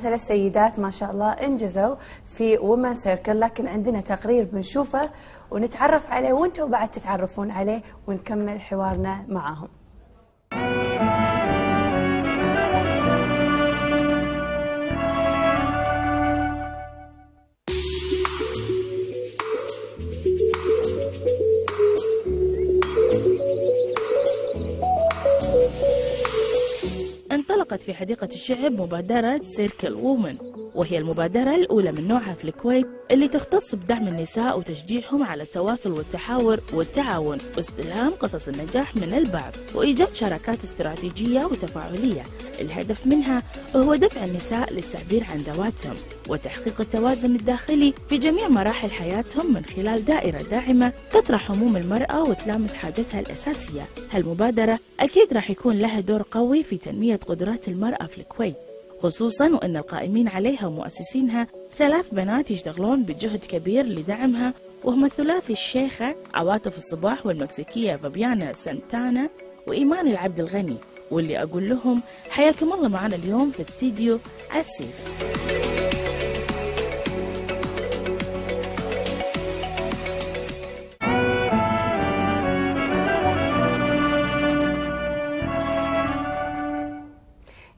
ثلاث سيدات ما شاء الله انجزوا في وومن سيركل لكن عندنا تقرير بنشوفه ونتعرف عليه وأنتم بعد تتعرفون عليه ونكمل حوارنا معاهم. انطلقت في حديقة الشعب مبادرة سيركل وومن وهي المبادرة الأولى من نوعها في الكويت اللي تختص بدعم النساء وتشجيعهم على التواصل والتحاور والتعاون واستلهام قصص النجاح من البعض وإيجاد شراكات استراتيجية وتفاعلية. الهدف منها هو دفع النساء للتعبير عن ذواتهم وتحقيق التوازن الداخلي في جميع مراحل حياتهم من خلال دائرة داعمة تطرح هموم المرأة وتلامس حاجتها الأساسية. هالمبادرة أكيد راح يكون لها دور قوي في تنمية قدرات المرأة في الكويت خصوصا وأن القائمين عليها ومؤسسينها ثلاث بنات يشتغلون بجهد كبير لدعمها وهم الثلاثي الشيخة عواطف الصباح والمكسيكية فابيانا سانتانا وإيمان العبد الغني واللي أقول لهم حياكم الله معنا اليوم في استديو عسيف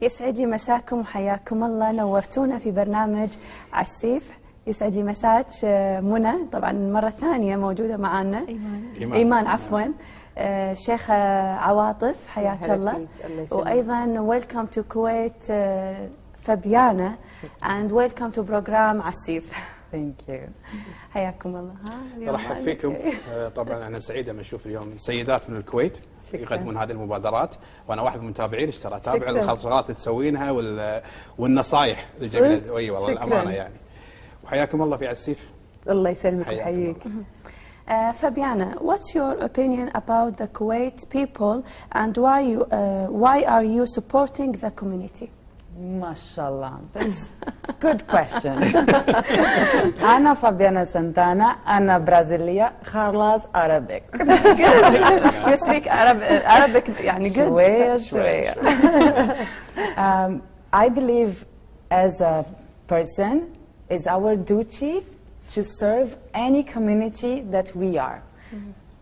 يسعد لي مساكم وحياكم الله. نورتونا في برنامج عسيف. يسعد لي مساك آه، منى. طبعا مرة ثانية موجودة معنا إيمان. إيمان. إيمان عفوا. آه، شيخة عواطف. حياك الله. وأيضا welcome to Kuwait فابيانا and welcome to program عسيف. thank you حياكم الله ها أرحب فيكم. آه، طبعا أنا سعيد لما أشوف اليوم سيدات من الكويت شكراً. يقدمون هذه المبادرات وأنا واحد من المتابعين إيش ترى أتابع. الخطوات اللي تسوينها وال- والنصائح الجميله؟ اي والله شكراً. الامانه يعني وحياكم الله في عسيف الله يسلمك ويحييك Uh, Fabiana, what's your opinion about the Kuwait people and why you, uh, why are you supporting the community? ما شاء الله That's good question أنا فابيانا سانتانا أنا برازيلية خلاص Arabic you speak Arab, uh, Arabic يعني good. شوية شوية um, I believe as a person is our duty to serve any community that we are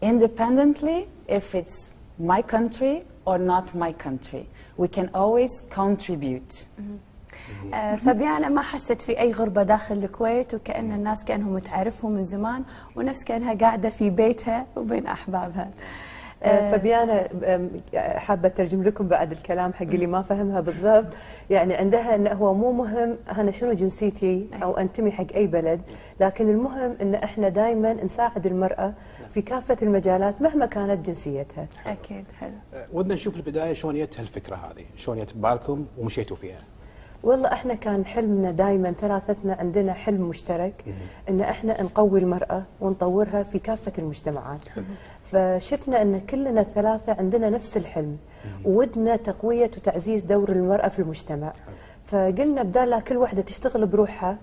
independently if it's my country or not my country We can always contribute. آه، فبيانا ما حست في أي غربة داخل الكويت وكأن الناس كأنهم تعرفهم من زمان ونفس كأنها قاعدة في بيتها وبين أحبابها. آه، فبيانا آم، حابة أترجم لكم بعد الكلام حق اللي ما فهمها بالضبط. يعني عندها انه هو مو مهم أنا شنو جنسيتي أو أنتمي حق أي بلد لكن المهم إن إحنا دائما نساعد المرأة في كافة المجالات مهما كانت جنسيتها. أكيد حلو. آه، ودنا نشوف البداية شلون جت هالفكرة هذه شلون جت ببالكم ومشيتوا فيها. والله إحنا كان حلمنا دائما ثلاثتنا عندنا حلم مشترك إن إحنا نقوي المرأة ونطورها في كافة المجتمعات. فشفنا إن كلنا الثلاثه عندنا نفس الحلم وودنا تقوية وتعزيز دور المرأة في المجتمع. فقلنا بدال لا كل واحدة تشتغل بروحها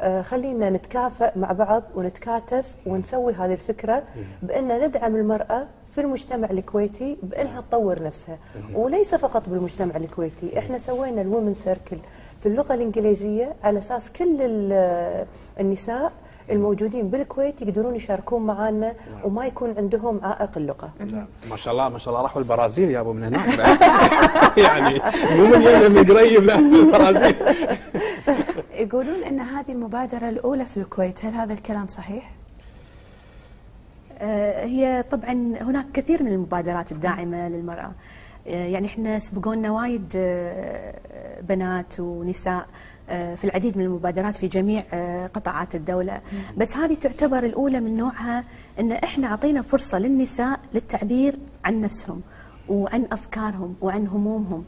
آه، خلينا نتكافئ مع بعض ونتكاتف ونسوي هذه الفكرة بان ندعم المرأة في المجتمع الكويتي بأنها تطور نفسها. وليس فقط بالمجتمع الكويتي إحنا سوينا الومن سيركل في اللغة الإنجليزية على أساس كل ال- النساء الموجودين بالكويت يقدرون يشاركون معنا وما يكون عندهم عائق اللغة. لا، ما شاء الله ما شاء الله راحوا البرازيل يابوا من هناك يعني مو من هنا من قريب لا من البرازيل. يقولون أن هذه المبادرة الأولى في الكويت هل هذا الكلام صحيح؟ آه، هي طبعا هناك كثير من المبادرات الداعمة للمرأة. آه، يعني إحنا سبقونا وايد آه، بنات ونساء في العديد من المبادرات في جميع قطاعات الدولة. بس هذه تعتبر الأولى من نوعها أن إحنا أعطينا فرصة للنساء للتعبير عن نفسهم وعن أفكارهم وعن همومهم.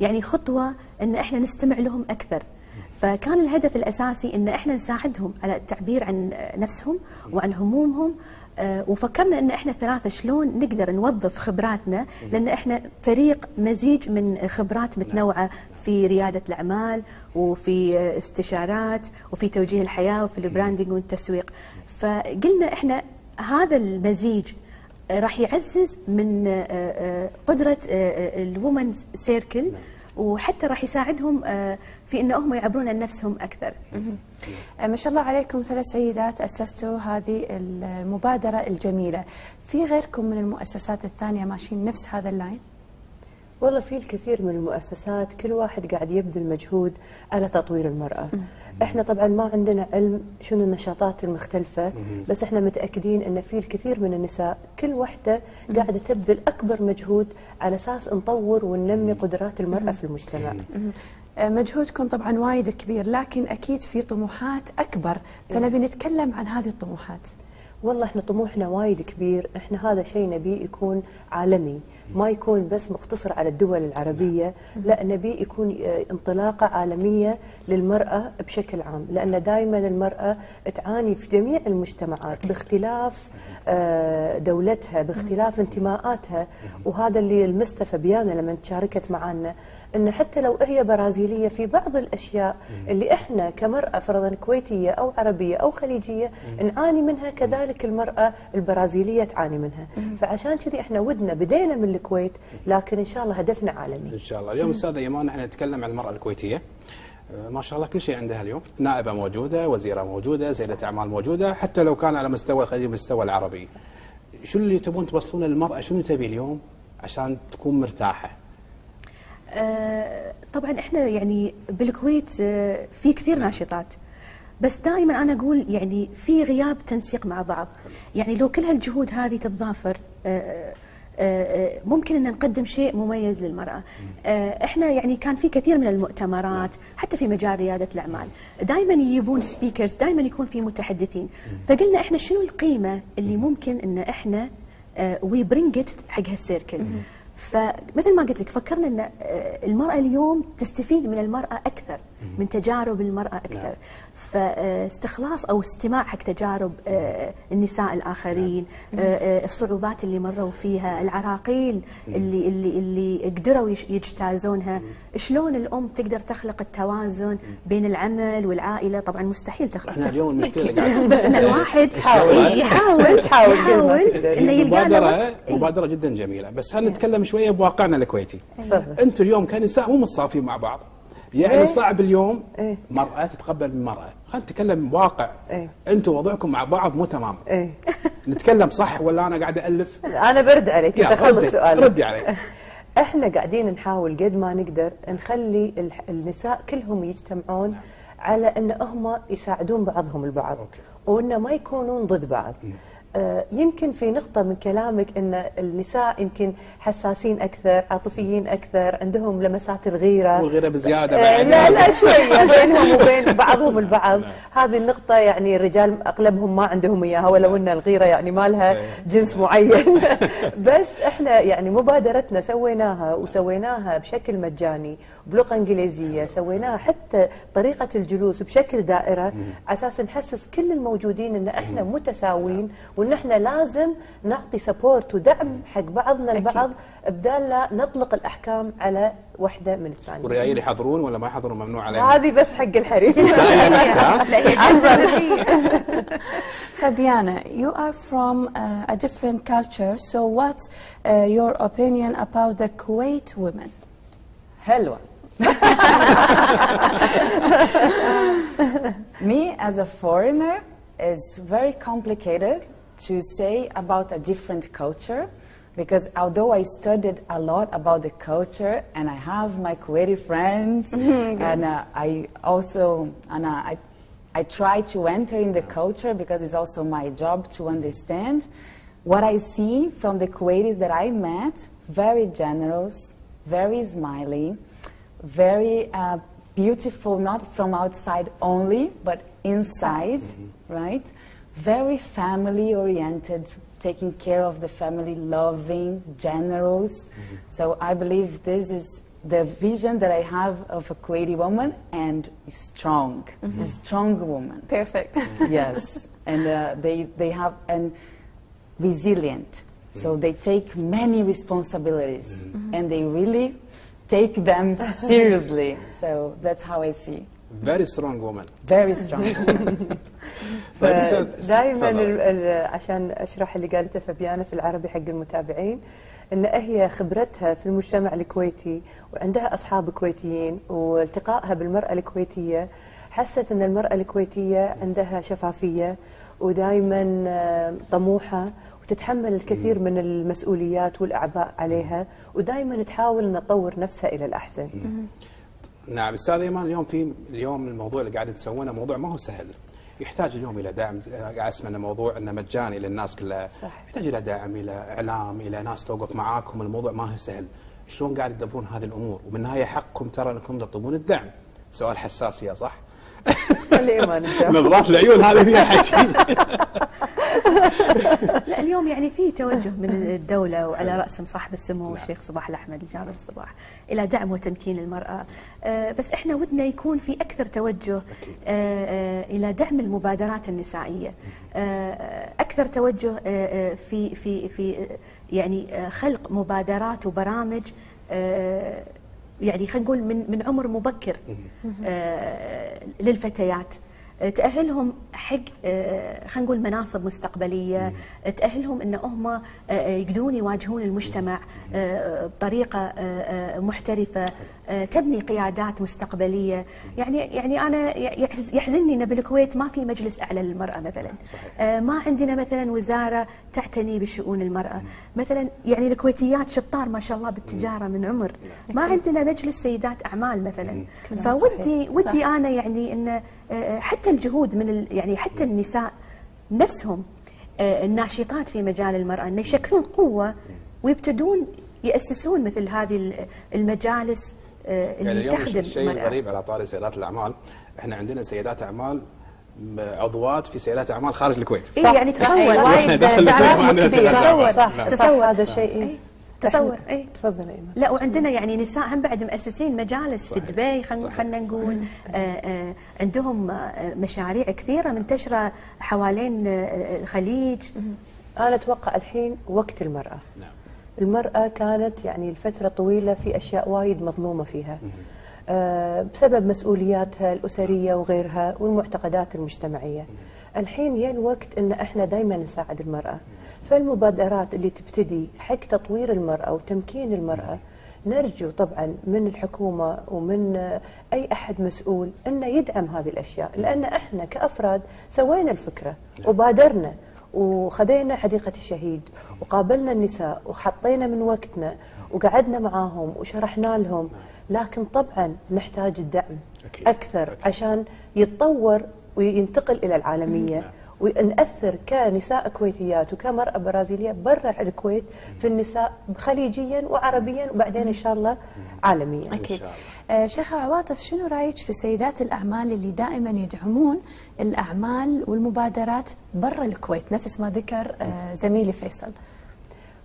يعني خطوة أن إحنا نستمع لهم أكثر. فكان الهدف الأساسي إن إحنا نساعدهم على التعبير عن نفسهم وعن همومهم آه، وفكرنا إن إحنا الثلاثة شلون نقدر نوظف خبراتنا لأن إحنا فريق مزيج من خبرات متنوعة في ريادة الأعمال وفي استشارات وفي توجيه الحياة وفي البراندنج والتسويق. فقلنا إحنا هذا المزيج راح يعزز من آه، آه، قدرة الومنز سيركل. وحتى راح يساعدهم آه، في إن هم يعبرون عن نفسهم أكثر. آه، ما شاء الله عليكم ثلاث سيدات أسستوا هذه المبادرة الجميلة. في غيركم من المؤسسات الثانية ماشيين نفس هذا اللاين؟ والله في الكثير من المؤسسات كل واحد قاعد يبذل مجهود على تطوير المرأة. إحنا طبعا ما عندنا علم شنو النشاطات المختلفة بس إحنا متأكدين إن في الكثير من النساء كل واحدة قاعدة تبذل أكبر مجهود على أساس نطور وننمي قدرات المرأة في المجتمع. آه، مجهودكم طبعا وايد كبير لكن أكيد في طموحات أكبر فنبي نتكلم عن هذه الطموحات. والله إحنا طموحنا وايد كبير. إحنا هذا شيء نبيه يكون عالمي. ما يكون بس مقتصر على الدول العربية. لا نبيه يكون آه، انطلاقة عالمية للمرأة بشكل عام. لأن دائما المرأة تعاني في جميع المجتمعات باختلاف آه، دولتها باختلاف انتماءاتها. وهذا اللي لمسته فبيانا لما تشاركت معنا ان حتى لو هي برازيلية في بعض الأشياء اللي إحنا كمرأة فرضا كويتية أو عربية أو خليجية نعاني منها كذلك المرأة البرازيلية تعاني منها. فعشان كذي إحنا ودنا بدينا من الكويت لكن إن شاء الله هدفنا عالمي. إن شاء الله. اليوم أستاذة ايمان إحنا نتكلم عن المرأة الكويتية. آه، ما شاء الله كل شيء عندها اليوم. نائبة موجودة وزيرة موجودة سيده أعمال موجودة حتى لو كان على مستوى الخليج المستوى العربي. شنو اللي تبون توصلونه للمرأة؟ شنو تبي اليوم عشان تكون مرتاحة؟ آه، طبعا إحنا يعني بالكويت آه، في كثير ناشطات. بس دائما أنا أقول يعني في غياب تنسيق مع بعض. يعني لو كل هالجهود هذه تتضافر آه، آه، آه، ممكن إن نقدم شيء مميز للمرأة. آه، إحنا يعني كان في كثير من المؤتمرات حتى في مجال ريادة الأعمال. دائما يجيبون speakers دائما يكون في متحدثين. فقلنا إحنا شنو القيمة اللي ممكن إن إحنا we bring it حق هال circle؟ فمثل ما قلت لك فكرنا إن آه، المرأة اليوم تستفيد من المرأة أكثر من تجارب المرأة أكثر. فاستخلاص أو استماع حق تجارب آه، النساء الآخرين آه، آه، الصعوبات اللي مروا فيها العراقيل اللي اللي اللي قدروا يجتازونها. شلون الأم تقدر تخلق التوازن بين العمل والعائلة؟ طبعا مستحيل تخلق. إحنا اليوم المشكلة بس إن الواحد يحاول. يحاول يحاول إنه يلقى له مبادرة وقت. مبادرة جدا جميلة. بس هل نتكلم شوية بواقعنا الكويتي؟ تفضل. أنتم اليوم كنساء مو متصافين مع بعض. يعني ليش؟ صعب اليوم إيه. مرأة تتقبل من مرأة. خلينا نتكلم بواقع إيه. أنتم وضعكم مع بعض مو تمام. إيه. نتكلم صح ولا أنا قاعد ألف؟ أنا برد عليك. أنت خلص ردي- سؤالك ردي علي إحنا قاعدين نحاول قد ما نقدر نخلي النساء كلهم يجتمعون على إن هم يساعدون بعضهم البعض. أوكي. وإن ما يكونون ضد بعض. آه، يمكن في نقطة من كلامك أن النساء يمكن حساسين أكثر عاطفيين أكثر عندهم لمسات الغيرة. والغيرة بزيادة آه، بعد. لا لا شوية بينهم وبين بعضهم البعض. هذه النقطة يعني الرجال أغلبهم ما عندهم إياها ولو أن الغيرة يعني ما لها جنس معين. بس إحنا يعني مبادرتنا سويناها وسويناها بشكل مجاني بلغة إنجليزية سويناها حتى طريقة الجلوس بشكل دائرة. على أساس نحسس كل الموجودين أن إحنا متساويين وأن إحنا لازم نعطي سبورت ودعم حق بعضنا البعض بدال لا نطلق الأحكام على واحدة من الثانية والريايل يحضرون ولا ما يحضرون ممنوع عليهم؟ هذه بس حق الحريم. Fabiana, you are from uh, a different culture, so what's uh, your opinion about the Kuwait women? Hello. Me as a foreigner is very complicated. To say about a different culture because although I studied a lot about the culture and I have my Kuwaiti friends and uh, I also and uh, I I try to enter in the culture because it's also my job to understand. What I see from the Kuwaitis that I met very generous, very smiley, very uh, beautiful, not from outside only, but inside, right? Very family oriented, taking care of the family, loving, generous. Mm-hmm. So I believe this is the vision that I have of a Kuwaiti woman and strong, a mm-hmm. strong woman Perfect. Mm-hmm. yes, and uh, they they have and resilient. So they take many responsibilities, and they really take them seriously. So that's how I see. very strong woman Very strong. woman. طيب دائما. عشان أشرح اللي قالته فبيانة في العربي حق المتابعين إن هي خبرتها في المجتمع الكويتي وعندها أصحاب كويتيين والتقائها بالمرأة الكويتية حست إن المرأة الكويتية عندها شفافية ودائما آه، طموحة وتتحمل الكثير من المسؤوليات والأعباء عليها ودائما تحاول إن تطور نفسها إلى الأحسن. نعم أستاذ إيمان اليوم في اليوم الموضوع اللي قاعد تسوونه موضوع ما هو سهل يحتاج اليوم إلى دعم. قاعد اسمع انه موضوع أنه مجاني للناس كلها. صح. يحتاج إلى دعم إلى إعلام إلى ناس توقف معاكم. الموضوع ما هو سهل. شلون قاعد تدبرون هذه الأمور؟ وبالنهايه حقكم ترى أنكم تطلبون الدعم. سؤال حساس يا صح. نظرات العيون هذه فيها حكي لا اليوم يعني في توجه من الدولة وعلى رأسهم صاحب السمو الشيخ صباح الأحمد الجابر الصباح إلى دعم وتمكين المرأة. آه، بس إحنا ودنا يكون في أكثر توجه آه، آه، إلى دعم المبادرات النسائية. أكثر توجه في في في يعني خلق مبادرات وبرامج يعني خلينا نقول من من عمر مبكر للفتيات. تأهلهم حق آه، خلينا نقول مناصب مستقبلية تأهلهم إن هم آه، يقدرون يواجهون المجتمع آه، بطريقة محترفة تبني قيادات مستقبلية. يعني يعني أنا يحز- يحزنني إن بالكويت ما في مجلس أعلى للمرأة مثلا. آه، ما عندنا مثلا وزارة تعتني بشؤون المرأة. مثلا يعني الكويتيات شطار ما شاء الله بالتجارة من عمر. ما عندنا مجلس سيدات أعمال مثلا. فودي ودي أنا يعني إن آه، حتى الجهود من ال- يعني حتى النساء نفسهم آه، الناشطات في مجال المرأة أن يشكلون قوة ويبتدون يأسسون مثل هذه ال- المجالس آه، يعني اللي اليوم تخدم الشيء الغريب على طاري سيدات الأعمال إحنا عندنا سيدات أعمال م- عضوات في سيدات أعمال خارج الكويت. إيه يعني تصور. وايد كبير. سيدات أعمال. صح. تصور. هذا الشيء إيه، تصور اي تفضل ايمان لا وعندنا يعني نساء هم بعد مؤسسين مجالس في صحيح. دبي خلينا نقول آه، آه، عندهم آه، مشاريع كثيرة منتشرة حوالين الخليج. أنا أتوقع الحين وقت المرأة. نعم. المرأة كانت يعني لفترة طويلة في أشياء وايد مظلومة فيها. بسبب مسؤولياتها الأسرية وغيرها والمعتقدات المجتمعية. الحين يا الوقت إن إحنا دائما نساعد المرأة فالمبادرات اللي تبتدي حق تطوير المرأة وتمكين المرأة نرجو طبعا من الحكومة ومن أي أحد مسؤول إنه يدعم هذه الأشياء لأن إحنا كأفراد سوينا الفكرة وبادرنا وخذينا حديقة الشهيد وقابلنا النساء وحطينا من وقتنا وقعدنا معاهم وشرحنا لهم لكن طبعا نحتاج الدعم أكيد. أكثر أكيد. عشان يتطور وينتقل إلى العالمية. ونأثر كنساء كويتيات وكمرأة برازيلية برا الكويت في النساء خليجيا وعربيا وبعدين إن شاء الله عالميا. أكيد. شاء آه شيخة عواطف شنو رأيك في سيدات الأعمال اللي دائما يدعمون الأعمال والمبادرات برا الكويت؟ نفس ما ذكر آه زميلي فيصل.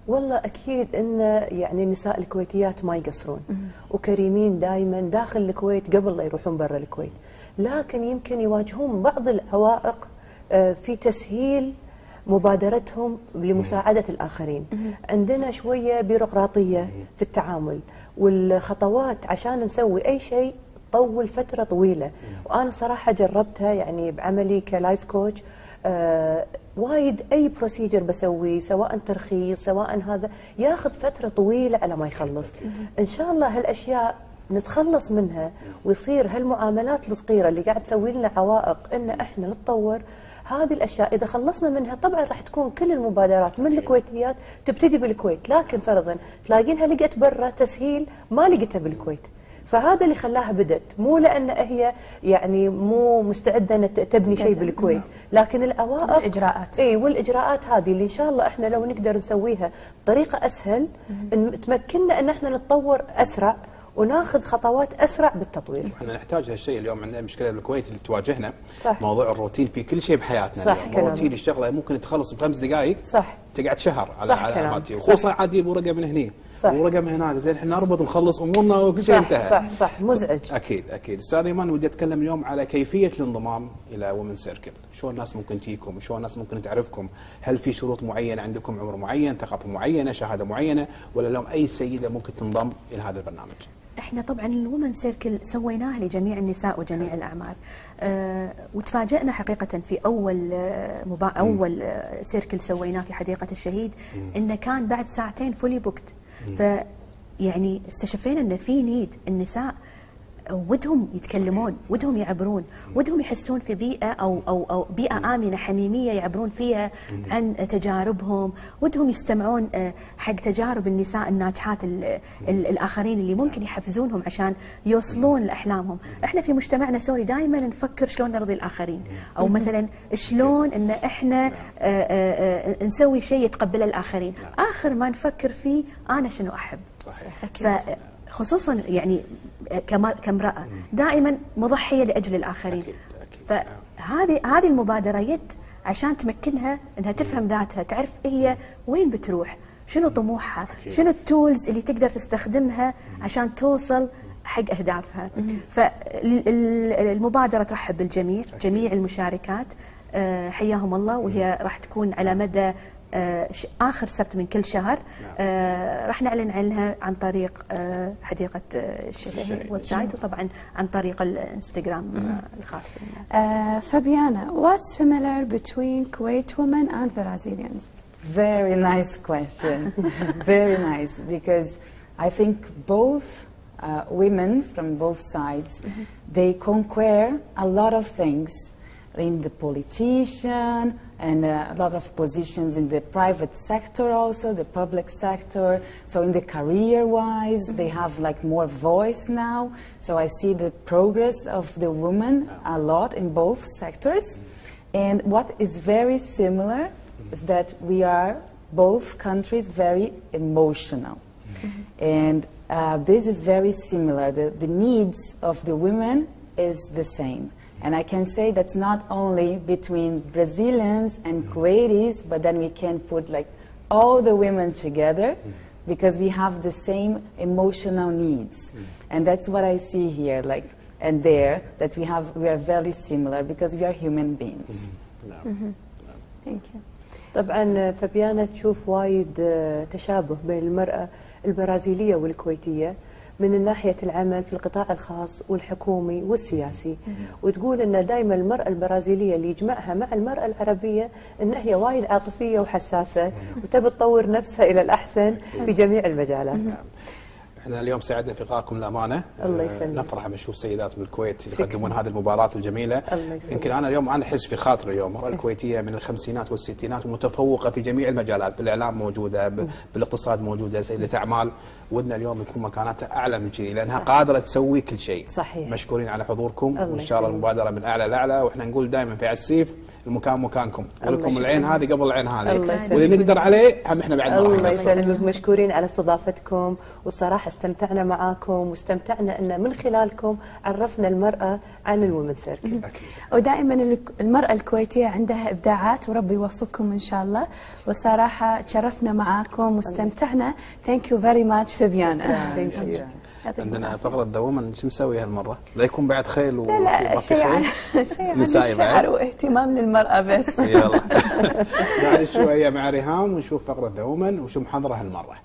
والله أكيد إن يعني النساء الكويتيات ما يقصرون. وكريمين دائما داخل الكويت قبل لا يروحون برا الكويت. لكن يمكن يواجهون بعض العوائق آه، في تسهيل مبادرتهم لمساعدة الآخرين. عندنا شوية بيروقراطية في التعامل والخطوات عشان نسوي أي شيء تطول فترة طويلة. وأنا صراحة جربتها يعني بعملي ك life coach آه وايد أي procedure بسويه سواء ترخيص سواء هذا ياخذ فترة طويلة على ما يخلص. إن شاء الله هالأشياء نتخلص منها ويصير هالمعاملات الصغيرة اللي قاعد تسوي لنا عوائق إن إحنا نتطور هذه الأشياء إذا خلصنا منها طبعا راح تكون كل المبادرات من الكويتيات تبتدي بالكويت لكن فرضا تلاقينها لقت برا تسهيل ما لقتها بالكويت. فهذا اللي خلاها بدت مو لأن هي يعني مو مستعدة ان تبني شيء بالكويت لكن العوائق الإجراءات. اي والإجراءات هذه اللي إن شاء الله إحنا لو نقدر نسويها بطريقة أسهل تمكننا إن إحنا نتطور أسرع وناخذ خطوات أسرع بالتطوير. إحنا نحتاج هالشيء اليوم عندنا مشكلة بالكويت اللي تواجهنا. صح. موضوع الروتين في كل شيء بحياتنا صح اليوم. كلامك. روتين الشغلة ممكن تخلص بخمس دقائق صح. تقعد شهر على صح على صح. وخصوصا عاد يجيبوا رقم من هني. صح. ورقم هناك. زين إحنا نربط ونخلص أمورنا وكل شيء انتهى. صح صح. مزعج. أكيد أكيد. أستاذ إيمان ودي أتكلم اليوم على كيفية الانضمام إلى ومن سيركل شلون الناس ممكن تجيكم شلون الناس ممكن تعرفكم؟ هل في شروط معينة عندكم؟ عمر معين ثقافة معينة شهادة معينة؟ ولا لهم أي سيدة ممكن تنضم إلى هذا البرنامج؟ إحنا طبعا ال women circle سويناها لجميع النساء وجميع الأعمار. أه وتفاجئنا حقيقة في أول آه، مبا... أول آه، circle سويناه في حديقة الشهيد إنه كان بعد ساعتين fully booked ف يعني استشفينا ان في need النساء ودهم يتكلمون ودهم يعبرون ودهم يحسون في بيئة أو, أو, أو بيئة آمنة حميمية يعبرون فيها عن تجاربهم. ودهم يستمعون آه، حق تجارب النساء الناجحات ال- ال- الآخرين اللي ممكن يحفزونهم عشان يوصلون لأحلامهم. إحنا في مجتمعنا السوري دائما نفكر شلون نرضي الآخرين. أو مثلا شلون أن إحنا آه، آه، آه، نسوي شيء يتقبله الآخرين. آخر ما نفكر فيه أنا شنو أحب. صحيح. فخصوصا يعني كامرأة دائما مضحية لأجل الآخرين. أكيد، أكيد. فهذه هذه المبادرة يد عشان تمكنها إنها تفهم ذاتها تعرف هي وين بتروح شنو طموحها أكيد. شنو التولز اللي تقدر تستخدمها عشان توصل حق أهدافها. فالمبادره ترحب بالجميع جميع المشاركات. آه، حياهم الله وهي راح تكون على مدى اخر سبت من كل شهر آه، راح نعلن عنها عن طريق آه، حديقه آه، الشهيد. ويب سايت وطبعا عن طريق الانستغرام آه، الخاص بنا. Uh, Fabiana, what's similar between Kuwait women and Brazilians? Very nice question. Very nice because I think both uh, women from both sides they conquer a lot of things in the politician and uh, a lot of positions in the private sector also the public sector. So in the career wise they have like more voice now. So i see the progress of the women a lot in both sectors. And what is very similar is that we are both countries very emotional. And uh, this is very similar. The, the needs of the women is the same. And I can say that's not only between Brazilians and Kuwaitis, but then we can put like all the women together because we have the same emotional needs. And that's what I see here, like and there, that we have we are very similar because we are human beings. نعم Thank you. طبعا فبيانا تشوف وايد آه، تشابه بين المرأة البرازيلية والكويتية من ناحية العمل في القطاع الخاص والحكومي والسياسي. وتقول إن دائما المرأة البرازيلية اللي يجمعها مع المرأة العربية إن هي وايد عاطفية وحساسة وتبي تطور نفسها إلى الأحسن في جميع المجالات. نعم. إحنا اليوم سعدنا في لقائكم الامانه الله آه، يسلمك. نفرح لما نشوف سيدات من الكويت يقدمون هذه المباراة الجميلة. الله يسلمك. يمكن أنا اليوم أنا أحس في خاطري اليوم. المرأة الكويتية من الخمسينات والستينات ومتفوقة في جميع المجالات بالإعلام موجودة بالاقتصاد موجودة سيده اعمال ودنا اليوم يكون مكاناتها أعلى من كذي لأنها قادرة تسوي كل شيء صحيح. مشكورين على حضوركم وإن شاء الله. المبادرة من أعلى لأعلى وإحنا نقول دائما في عسيف المكان مكانكم ولكم يسلمك. العين هذه قبل العين هذه. واللي نقدر عليه هم إحنا بعد الله. يسلمك مشكورين على استضافتكم والصراحة استمتعنا معاكم واستمتعنا أن من خلالكم عرفنا المرأة عن الومن سيركل. ودائما الك- المرأة الكويتية عندها إبداعات وربي يوفقكم إن شاء الله والصراحة تشرفنا معاكم واستمتعنا Thank you very much فيبيانا Thank you. يعطيكم عندنا. فقرة دوما شو مسوي هالمرة؟ لا يكون بعد خيل لا لا وفي شيء عن شيء عن نسائي الشعر بعد؟ واهتمام للمرأة بس. يلا. بعد شوية مع ريهام ونشوف فقرة دوما وشو محضرة هالمرة.